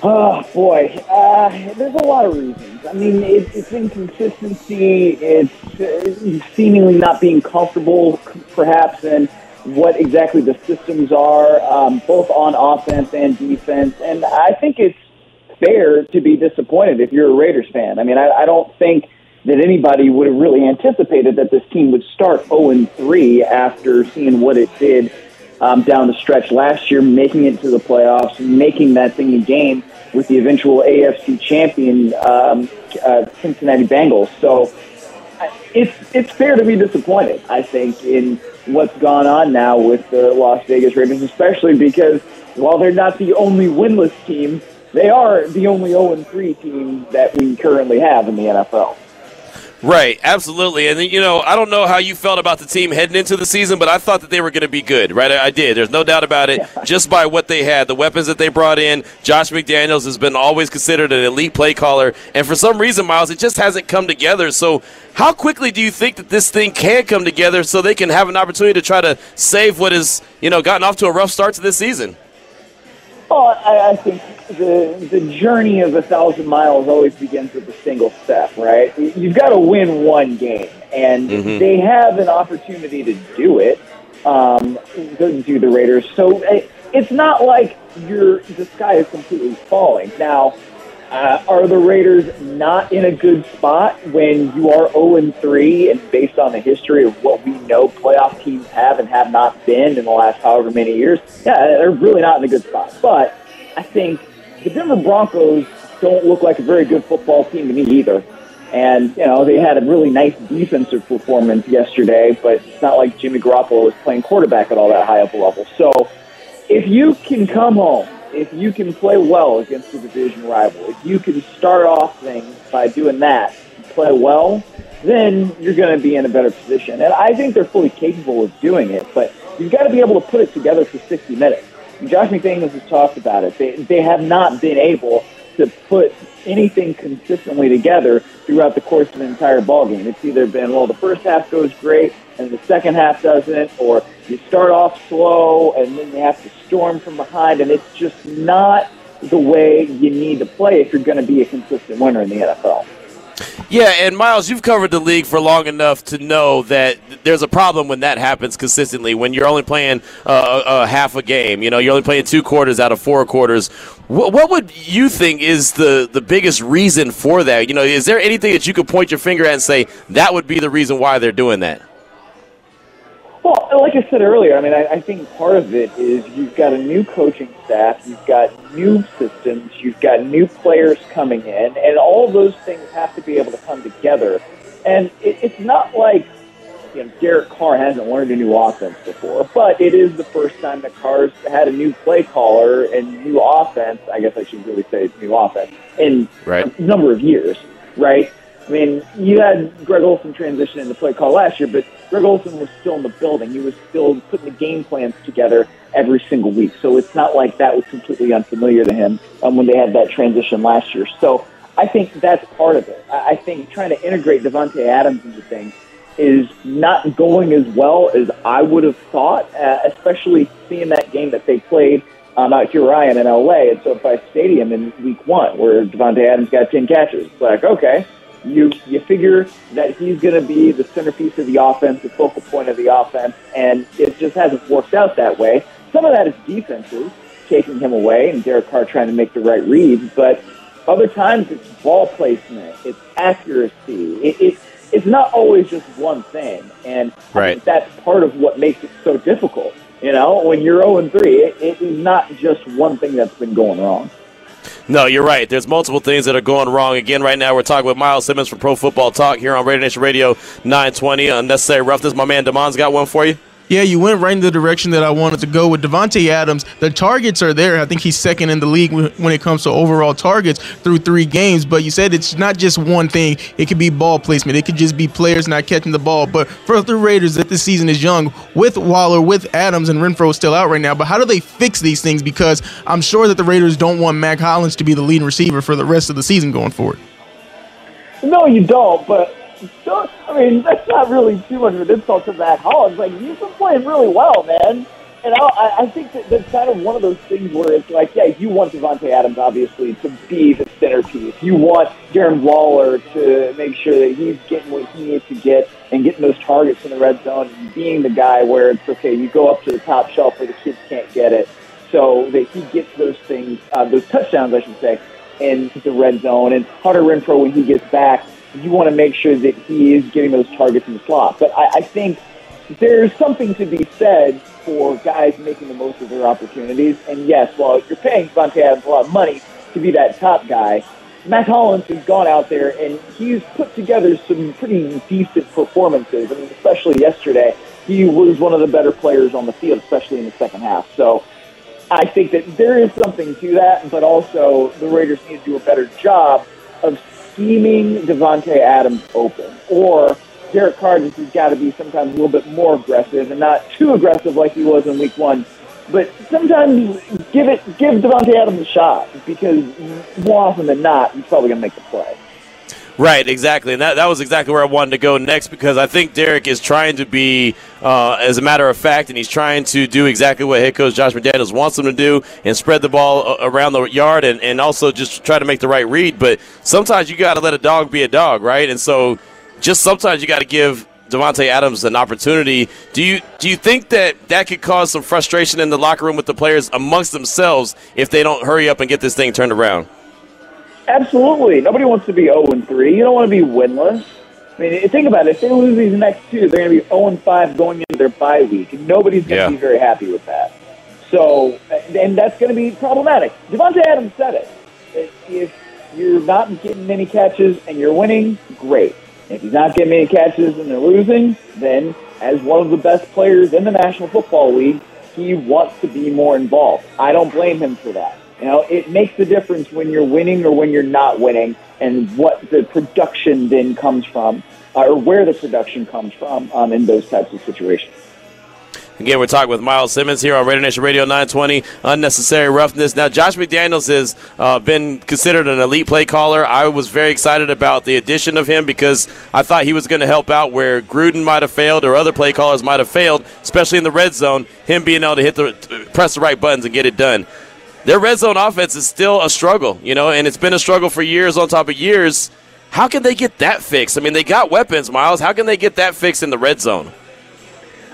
Oh boy, uh, there's a lot of reasons. I mean, it, it's inconsistency. It's uh, seemingly not being comfortable, perhaps, in what exactly the systems are, um, both on offense and defense. And I think it's fair to be disappointed if you're a Raiders fan. I mean, I, I don't think that anybody would have really anticipated that this team would start 0 3 after seeing what it did um, down the stretch last year, making it to the playoffs, making that thing a game with the eventual AFC champion um, uh, Cincinnati Bengals. So it's it's fair to be disappointed. I think in what's gone on now with the Las Vegas Raiders, especially because while they're not the only winless team, they are the only 0 3 team that we currently have in the NFL. Right, absolutely. And, you know, I don't know how you felt about the team heading into the season, but I thought that they were going to be good, right? I did. There's no doubt about it, just by what they had, the weapons that they brought in. Josh McDaniels has been always considered an elite play caller. And for some reason, Myles, it just hasn't come together. So, how quickly do you think that this thing can come together so they can have an opportunity to try to save what has, you know, gotten off to a rough start to this season? Well, I, I think the the journey of a thousand miles always begins with a single step, right? You've got to win one game, and Mhm. they have an opportunity to do it. Um, to do the Raiders, so it, it's not like you're the sky is completely falling. Now, uh, are the Raiders not in a good spot when you are 0 and 3 and based on the history of what we know playoff teams have and have not been in the last however many years? Yeah, they're really not in a good spot. But I think the Denver Broncos don't look like a very good football team to me either. And, you know, they had a really nice defensive performance yesterday, but it's not like Jimmy Garoppolo was playing quarterback at all that high of a level. So if you can come home, if you can play well against a division rival, if you can start off things by doing that, play well, then you're going to be in a better position. And I think they're fully capable of doing it, but you've got to be able to put it together for 60 minutes. Josh McDaniels has talked about it. They, they have not been able to put anything consistently together throughout the course of an entire ball game. It's either been, well, the first half goes great and the second half doesn't, or you start off slow and then you have to storm from behind, and it's just not the way you need to play if you're going to be a consistent winner in the NFL. Yeah, and Myles, you've covered the league for long enough to know that there's a problem when that happens consistently. When you're only playing uh, uh, half a game, you know, you're only playing two quarters out of four quarters. What, what would you think is the the biggest reason for that? You know, is there anything that you could point your finger at and say that would be the reason why they're doing that? Well, like I said earlier, I mean, I, I think part of it is you've got a new coaching staff, you've got new systems, you've got new players coming in, and all those things have to be able to come together. And it, it's not like you know Derek Carr hasn't learned a new offense before, but it is the first time that Carr's had a new play caller and new offense. I guess I should really say new offense in Right. a number of years, right? I mean, you had Greg Olson transition into play call last year, but Greg Olson was still in the building. He was still putting the game plans together every single week. So it's not like that was completely unfamiliar to him um, when they had that transition last year. So I think that's part of it. I think trying to integrate Davante Adams into things is not going as well as I would have thought, uh, especially seeing that game that they played um, out here, Ryan, in LA at SoFi Stadium in week one, where Davante Adams got 10 catches. It's like, okay, you you figure that he's going to be the centerpiece of the offense, the focal point of the offense, and it just hasn't worked out that way. Some of that is defenses taking him away, and Derek Carr trying to make the right reads, but other times it's ball placement, it's accuracy, it, it, it's not always just one thing, and I think that's part of what makes it so difficult. You know, when you're 0 and 3, it, it is not just one thing that's been going wrong. No, you're right. There's multiple things that are going wrong. Again, right now we're talking with Myles Simmons from Pro Football Talk here on Raider Nation Radio 920. Unnecessary roughness. My man Damon's got one for you. Yeah, you went right in the direction that I wanted to go with Davante Adams. The targets are there. I think he's second in the league when it comes to overall targets through three games. But you said it's not just one thing. It could be ball placement. It could just be players not catching the ball. But for the Raiders, that this season is young with Waller, with Adams, and Renfrow still out right now. But how do they fix these things? Because I'm sure that the Raiders don't want Mack Hollins to be the leading receiver for the rest of the season going forward. No, you don't. But still, I mean, that's not really too much of an insult to Mack Hollins. Like he's been playing really well, man. And I, I I think that that's kind of one of those things where it's like, yeah, you want Davante Adams obviously to be the centerpiece. You want Darren Waller to make sure that he's getting what he needs to get and getting those targets in the red zone and being the guy where it's okay. You go up to the top shelf where the kids can't get it, so that he gets those things, uh, those touchdowns, I should say, in the red zone. And Hunter Renfrow, when he gets back, you want to make sure that he is getting those targets in the slot. But I, I think there's something to be said for guys making the most of their opportunities. And yes, while you're paying Davante Adams a lot of money to be that top guy, Mack Hollins has gone out there and he's put together some pretty decent performances. I mean, especially yesterday, he was one of the better players on the field, especially in the second half. So I think that there is something to that, but also the Raiders need to do a better job of scheming Davante Adams open. Or Derek Carr just has got to be sometimes a little bit more aggressive and not too aggressive like he was in week one. But sometimes give it give Davante Adams a shot because more often than not, he's probably going to make the play. Right, exactly, and that, that was exactly where I wanted to go next because I think Derek is trying to be, uh, as a matter of fact, and he's trying to do exactly what head coach Josh McDaniels wants him to do and spread the ball around the yard and, and also just try to make the right read. But sometimes you got to let a dog be a dog, right? And so just sometimes you got to give Davante Adams an opportunity. Do you do you think that that could cause some frustration in the locker room with the players amongst themselves if they don't hurry up and get this thing turned around? Absolutely. Nobody wants to be 0 and 3. You don't want to be winless. I mean, think about it. If they lose these next two, they're going to be 0 and 5 going into their bye week, and nobody's going to be very happy with that. So, and that's going to be problematic. Davante Adams said it. If you're not getting many catches and you're winning, great. If he's not getting many catches and they're losing, then as one of the best players in the National Football League, he wants to be more involved. I don't blame him for that. You know, it makes a difference when you're winning or when you're not winning, and what the production then comes from, uh, or where the production comes from um, in those types of situations. Again, we're talking with Myles Simmons here on Raider Nation Radio 920. Unnecessary roughness. Now, Josh McDaniels has uh, been considered an elite play caller. I was very excited about the addition of him because I thought he was going to help out where Gruden might have failed or other play callers might have failed, especially in the red zone. Him being able to hit the press the right buttons and get it done their red zone offense is still a struggle, you know, and it's been a struggle for years on top of years. How can they get that fixed? I mean, they got weapons, Myles. How can they get that fixed in the red zone?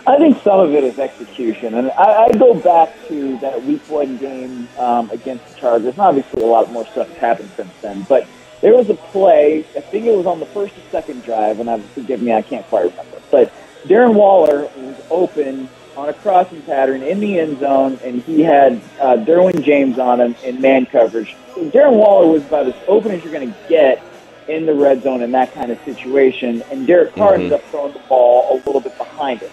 I think some of it is execution, and I, I go back to that Week One game um, against the Chargers. And obviously, a lot more stuff has happened since then, but there was a play. I think it was on the first or second drive, and I forgive me, I can't quite remember. But Darren Waller was open on a crossing pattern in the end zone, and he had uh, Derwin James on him in man coverage. So Darren Waller was about as open as you're going to get in the red zone in that kind of situation, and Derek Carr mm-hmm. ended up throwing the ball a little bit behind him.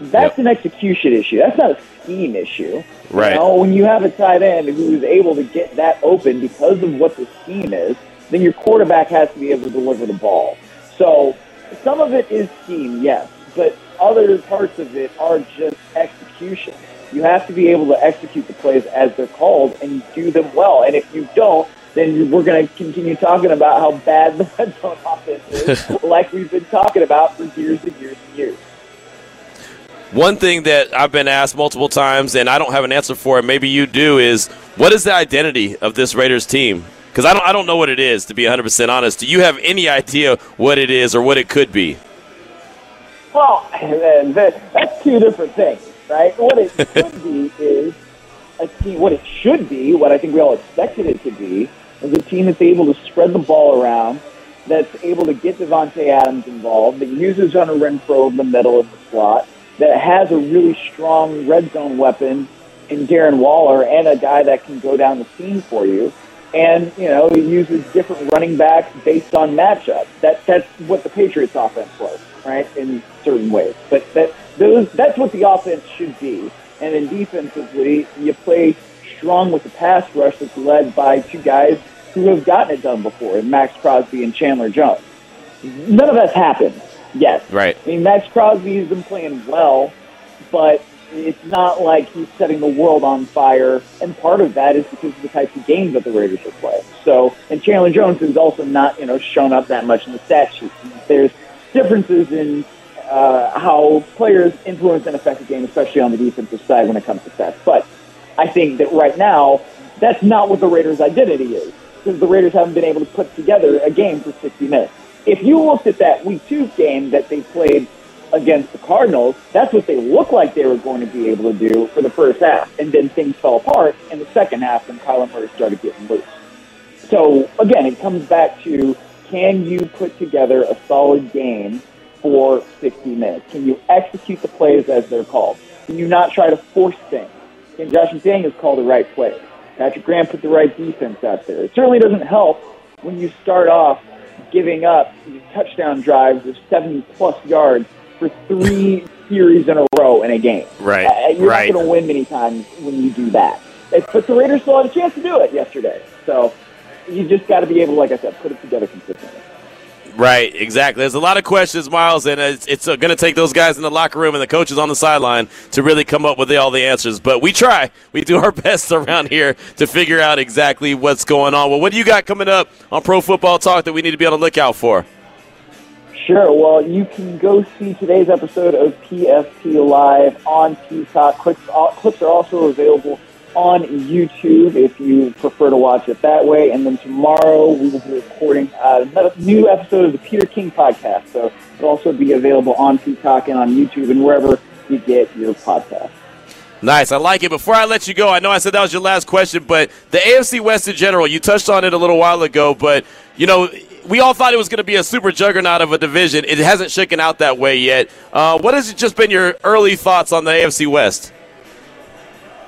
That's yep. an execution issue. That's not a scheme issue. Right. You know, when you have a tight end who is able to get that open because of what the scheme is, then your quarterback has to be able to deliver the ball. So some of it is scheme, yes, but other parts of it are just execution. You have to be able to execute the plays as they're called and do them well. And if you don't, then we're going to continue talking about how bad the red zone offense is, like we've been talking about for years and years and years. One thing that I've been asked multiple times, and I don't have an answer for it, maybe you do, is what is the identity of this Raiders team? Because I don't, I don't know what it is, to be 100% honest. Do you have any idea what it is or what it could be? Well, that's two different things, right? What it should be is a team. What it should be, what I think we all expected it to be, is a team that's able to spread the ball around, that's able to get Davante Adams involved, that uses Hunter Renfrow in the middle of the slot, that has a really strong red zone weapon in Darren Waller, and a guy that can go down the seam for you. And you know, he uses different running backs based on matchup. That that's what the Patriots offense was right, in certain ways. But that those that's what the offense should be. And then defensively, you play strong with the pass rush that's led by two guys who have gotten it done before, Maxx Crosby and Chandler Jones. None of that's happened yet. Right. I mean, Maxx Crosby has been playing well, but it's not like he's setting the world on fire. And part of that is because of the types of games that the Raiders are playing. So, and Chandler Jones has also not, you know, shown up that much in the stat sheet. There's differences in uh, how players influence and affect the game, especially on the defensive side when it comes to stats. But I think that right now, that's not what the Raiders' identity is, because the Raiders haven't been able to put together a game for 60 minutes. If you looked at that Week 2 game that they played against the Cardinals, that's what they looked like they were going to be able to do for the first half. And then things fell apart in the second half when Kyler Murray started getting loose. So, again, it comes back to can you put together a solid game for 60 minutes? Can you execute the plays as they're called? Can you not try to force things? Can Josh McDaniels call the right plays? Patrick Graham put the right defense out there. It certainly doesn't help when you start off giving up touchdown drives of 70 plus yards for three series in a row in a game. Right. Uh, you're right. not going to win many times when you do that. But the Raiders still had a chance to do it yesterday. So you just got to be able, like I said, put it together consistently. Right, exactly. There's a lot of questions, Myles, and it's, it's uh, going to take those guys in the locker room and the coaches on the sideline to really come up with the, all the answers. But we try. We do our best around here to figure out exactly what's going on. Well, what do you got coming up on Pro Football Talk that we need to be on the lookout for? Sure. Well, you can go see today's episode of PFT Live on Peacock. Clips, uh, clips are also available on YouTube if you prefer to watch it that way. And then tomorrow we will be recording uh, a new episode of the Peter King podcast. So it'll also be available on Peacock and on YouTube and wherever you get your podcast. Nice. I like it. Before I let you go, I know I said that was your last question, but the AFC West in general, you touched on it a little while ago, but, you know, we all thought it was going to be a super juggernaut of a division. It hasn't shaken out that way yet. Uh, what has just been your early thoughts on the AFC West?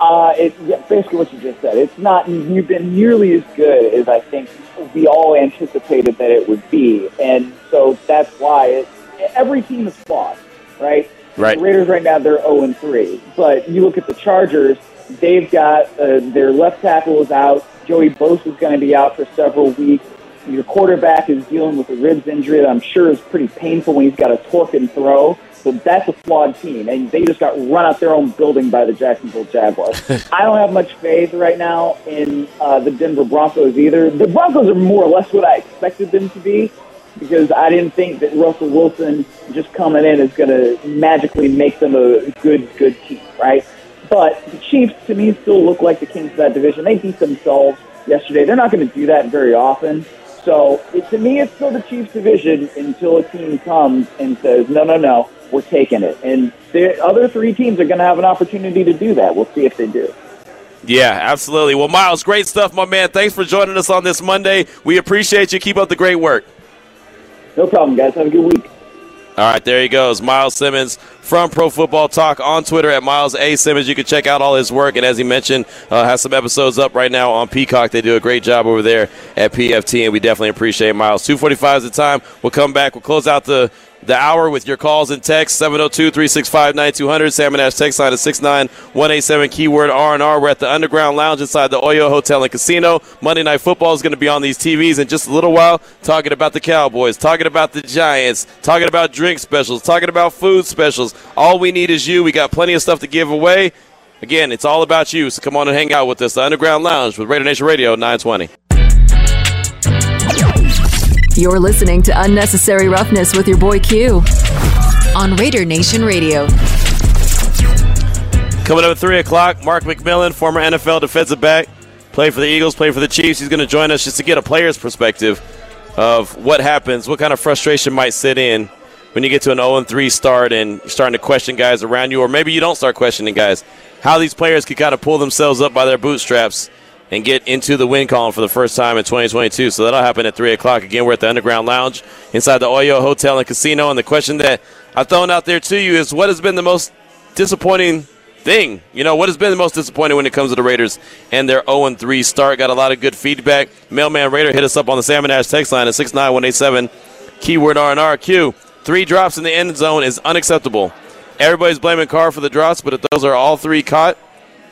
Uh, it's basically what you just said. It's not you've been nearly as good as I think we all anticipated that it would be, and so that's why it, every team is flawed, right? Right. The Raiders right now they're zero and three, but you look at the Chargers. They've got uh, their left tackle is out. Joey Bosa is going to be out for several weeks. Your quarterback is dealing with a ribs injury that I'm sure is pretty painful when he's got to torque and throw. So that's a flawed team, and they just got run out their own building by the Jacksonville Jaguars. I don't have much faith right now in uh, the Denver Broncos either. The Broncos are more or less what I expected them to be because I didn't think that Russell Wilson just coming in is going to magically make them a good, good team, right? But the Chiefs, to me, still look like the kings of that division. They beat themselves yesterday. They're not going to do that very often. So it, to me, it's still the Chiefs division until a team comes and says, no, no, no, we're taking it. And the other three teams are going to have an opportunity to do that. We'll see if they do. Yeah, absolutely. Well, Myles, great stuff, my man. Thanks for joining us on this Monday. We appreciate you. Keep up the great work. No problem, guys. Have a good week. All right, there he goes. Myles Simmons from Pro Football Talk on Twitter at Myles A. Simmons. You can check out all his work. And as he mentioned, uh, has some episodes up right now on Peacock. They do a great job over there at PFT, and we definitely appreciate Myles. 245 is the time. We'll come back. We'll close out the the hour with your calls and texts 702-365-9200 salmon ash text line is 69187 keyword r&r we're at the underground lounge inside the oyo hotel and casino. Monday night football is going to be on these tvs in just a little while talking about the cowboys talking about the giants talking about drink specials talking about food specials. All we need is you. We got plenty of stuff to give away. Again it's all about you so come on and hang out with us the underground lounge with raider nation radio 920 You're listening to Unnecessary Roughness with your boy Q on Raider Nation Radio. Coming up at 3 o'clock, Mark McMillian, former NFL defensive back, played for the Eagles, played for the Chiefs. He's going to join us just to get a player's perspective of what happens, what kind of frustration might sit in when you get to an 0 3 start and you're starting to question guys around you, or maybe you don't start questioning guys. How these players could kind of pull themselves up by their bootstraps and get into the win column for the first time in 2022. So that'll happen at 3 o'clock. Again, we're at the Underground Lounge inside the Oyo Hotel and Casino. And the question that I've thrown out there to you is what has been the most disappointing thing? You know, what has been the most disappointing when it comes to the Raiders and their 0 3 start? Got a lot of good feedback. Mailman Raider hit us up on the Salmon Ash text line at 69187, keyword RNRQ. Three drops in the end zone is unacceptable. Everybody's blaming Carr for the drops, but if those are all three caught,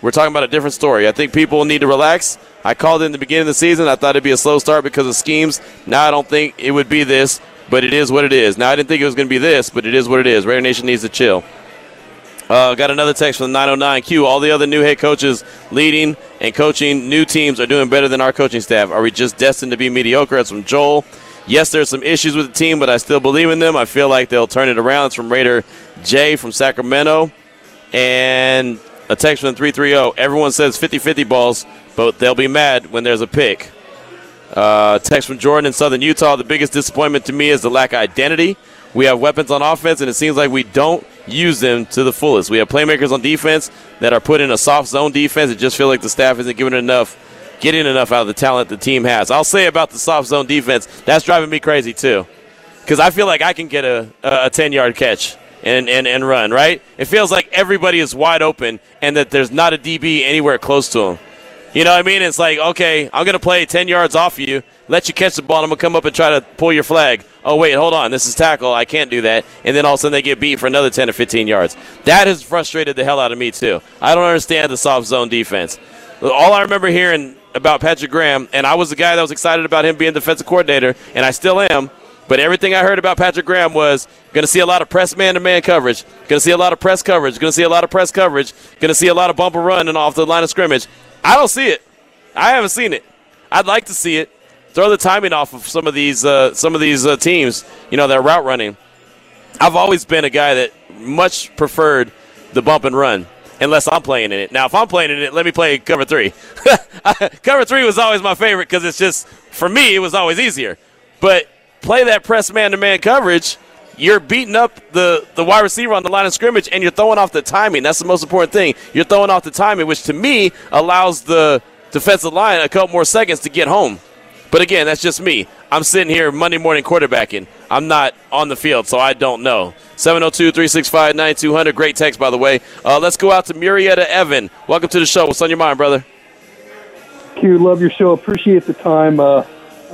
we're talking about a different story. I think people need to relax. I called in the beginning of the season. I thought it'd be a slow start because of schemes. Now I don't think it would be this, but it is what it is. Now I didn't think it was going to be this, but it is what it is. Raider Nation needs to chill. Uh, got another text from the 909Q. All the other new head coaches leading and coaching new teams are doing better than our coaching staff. Are we just destined to be mediocre? That's from Joel. Yes, there's some issues with the team, but I still believe in them. I feel like they'll turn it around. It's from Raider J from Sacramento. And a text from 330. Everyone says 50 50 balls, but they'll be mad when there's a pick. Uh, text from Jordan in Southern Utah. The biggest disappointment to me is the lack of identity. We have weapons on offense, and it seems like we don't use them to the fullest. We have playmakers on defense that are put in a soft zone defense. It just feel like the staff isn't giving enough, getting enough out of the talent the team has. I'll say about the soft zone defense, that's driving me crazy too, because I feel like I can get a, a 10 yard catch and, and, and run, right? It feels like everybody is wide open and that there's not a DB anywhere close to him. You know what I mean? It's like, okay, I'm going to play 10 yards off of you, let you catch the ball, and I'm going to come up and try to pull your flag. Oh, wait, hold on. This is tackle. I can't do that. And then all of a sudden they get beat for another 10 or 15 yards. That has frustrated the hell out of me, too. I don't understand the soft zone defense. All I remember hearing about Patrick Graham, and I was the guy that was excited about him being defensive coordinator, and I still am, But everything I heard about Patrick Graham was going to see a lot of press man to man coverage, going to see a lot of press coverage, going to see a lot of press coverage, going to see a lot of bumper run and off the line of scrimmage. I don't see it. I haven't seen it. I'd like to see it. Throw the timing off of some of these uh, some of these uh, teams, you know, that route running. I've always been a guy that much preferred the bump and run unless I'm playing in it. Now, if I'm playing in it, let me play cover three. cover three was always my favorite because it's just, for me, it was always easier. But play that press man to man coverage, you're beating up the, the wide receiver on the line of scrimmage and you're throwing off the timing. That's the most important thing. You're throwing off the timing, which to me allows the defensive line a couple more seconds to get home. But again, that's just me. I'm sitting here Monday morning quarterbacking. I'm not on the field, so I don't know. 702 365 9200. Great text, by the way. Uh, let's go out to Murrieta Evan. Welcome to the show. What's on your mind, brother? Q, love your show. Appreciate the time. Uh,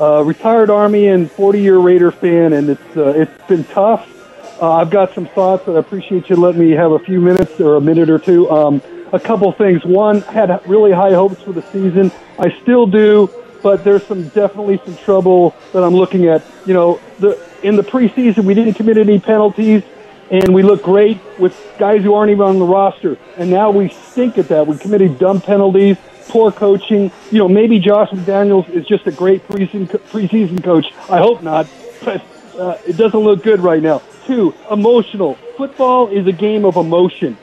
uh, retired Army and 40 year Raider fan, and it's uh, it's been tough. Uh, I've got some thoughts, and I appreciate you letting me have a few minutes or a minute or two. Um, a couple things. One, had really high hopes for the season. I still do, but there's some definitely some trouble that I'm looking at. You know, the in the preseason we didn't commit any penalties, and we look great with guys who aren't even on the roster. And now we stink at that. We committed dumb penalties poor coaching. You know, maybe Josh McDaniels is just a great preseason, preseason coach. I hope not, but uh, it doesn't look good right now. Two, emotional. Football is a game of emotion.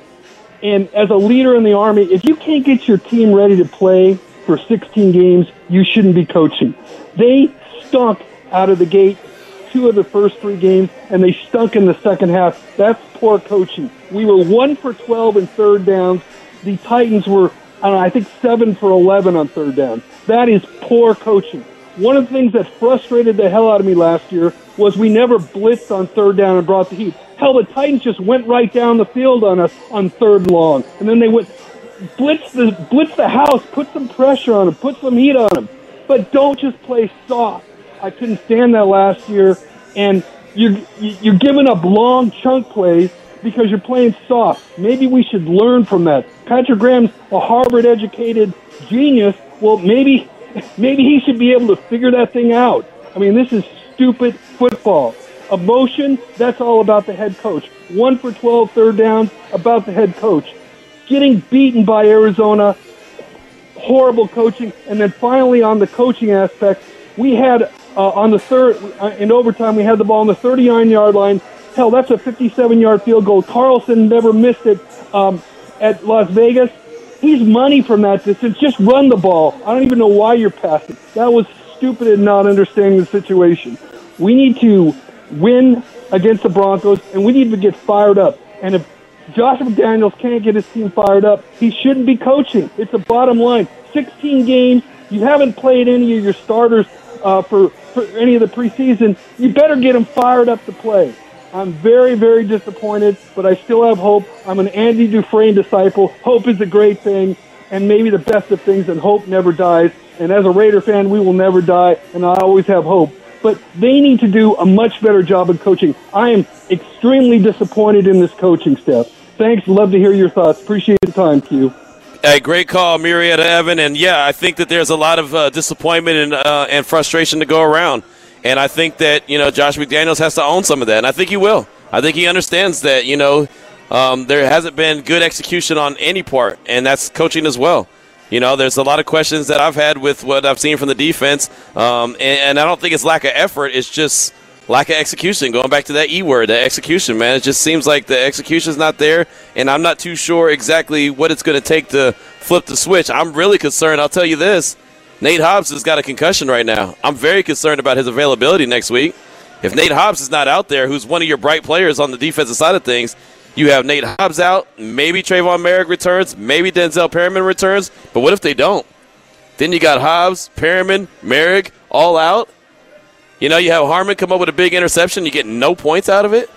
And as a leader in the Army, if you can't get your team ready to play for 16 games, you shouldn't be coaching. They stunk out of the gate two of the first three games, and they stunk in the second half. That's poor coaching. We were one for 12 in third downs. The Titans were I think seven for 11 on third down. That is poor coaching. One of the things that frustrated the hell out of me last year was we never blitzed on third down and brought the heat. Hell, the Titans just went right down the field on us on third long, and then they went blitz the blitz the house, put some pressure on them, put some heat on them, but don't just play soft. I couldn't stand that last year, and you're you're giving up long chunk plays because you're playing soft. Maybe we should learn from that. Patrick Graham's a Harvard educated genius. Well, maybe maybe he should be able to figure that thing out. I mean, this is stupid football. Emotion, that's all about the head coach. One for 12 third downs, about the head coach. Getting beaten by Arizona, horrible coaching. And then finally, on the coaching aspect, we had uh, on the third, uh, in overtime, we had the ball on the 39 yard line Hell, that's a 57-yard field goal. Carlson never missed it um, at Las Vegas. He's money from that distance. Just run the ball. I don't even know why you're passing. That was stupid and not understanding the situation. We need to win against the Broncos, and we need to get fired up. And if Josh McDaniels can't get his team fired up, he shouldn't be coaching. It's the bottom line. 16 games. You haven't played any of your starters uh, for, for any of the preseason. You better get them fired up to play. I'm very, very disappointed, but I still have hope. I'm an Andy Dufresne disciple. Hope is a great thing, and maybe the best of things, and hope never dies. And as a Raider fan, we will never die, and I always have hope. But they need to do a much better job of coaching. I am extremely disappointed in this coaching staff. Thanks. Love to hear your thoughts. Appreciate the time, Q. Hey, great call, Murrieta Evan. And yeah, I think that there's a lot of uh, disappointment and, uh, and frustration to go around. And I think that, you know, Josh McDaniels has to own some of that. And I think he will. I think he understands that, you know, um, there hasn't been good execution on any part, and that's coaching as well. You know, there's a lot of questions that I've had with what I've seen from the defense, um, and, and, I don't think it's lack of effort. It's just lack of execution. Going back to that E word, the execution, man. It just seems like the execution's not there, and I'm not too sure exactly what it's going to take to flip the switch. I'm really concerned. I'll tell you this: Nate Hobbs has got a concussion right now. I'm very concerned about his availability next week. If Nate Hobbs is not out there, who's one of your bright players on the defensive side of things, you have Nate Hobbs out. Maybe Tre'von Moehrig returns. Maybe Denzel Perryman returns. But what if they don't? Then you got Hobbs, Perryman, Merrick all out. You know, you have Harmon come up with a big interception. You get no points out of it.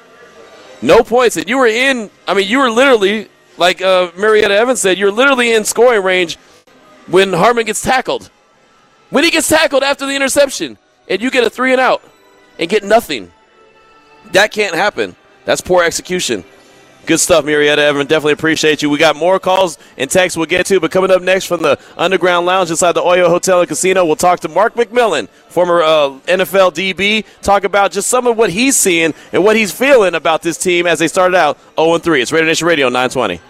No points. And you were in, I mean, you were literally, like uh, Murrieta Evans said, you're literally in scoring range when Harmon gets tackled. When he gets tackled after the interception and you get a three and out and get nothing, that can't happen. That's poor execution. Good stuff, Murrieta Evan. Definitely appreciate you. We got more calls and texts we'll get to, but coming up next from the Underground Lounge inside the Oyo Hotel and Casino, we'll talk to Mark McMillian, former uh, NFL DB, talk about just some of what he's seeing and what he's feeling about this team as they started out 0 3. It's Raider Nation Radio 920.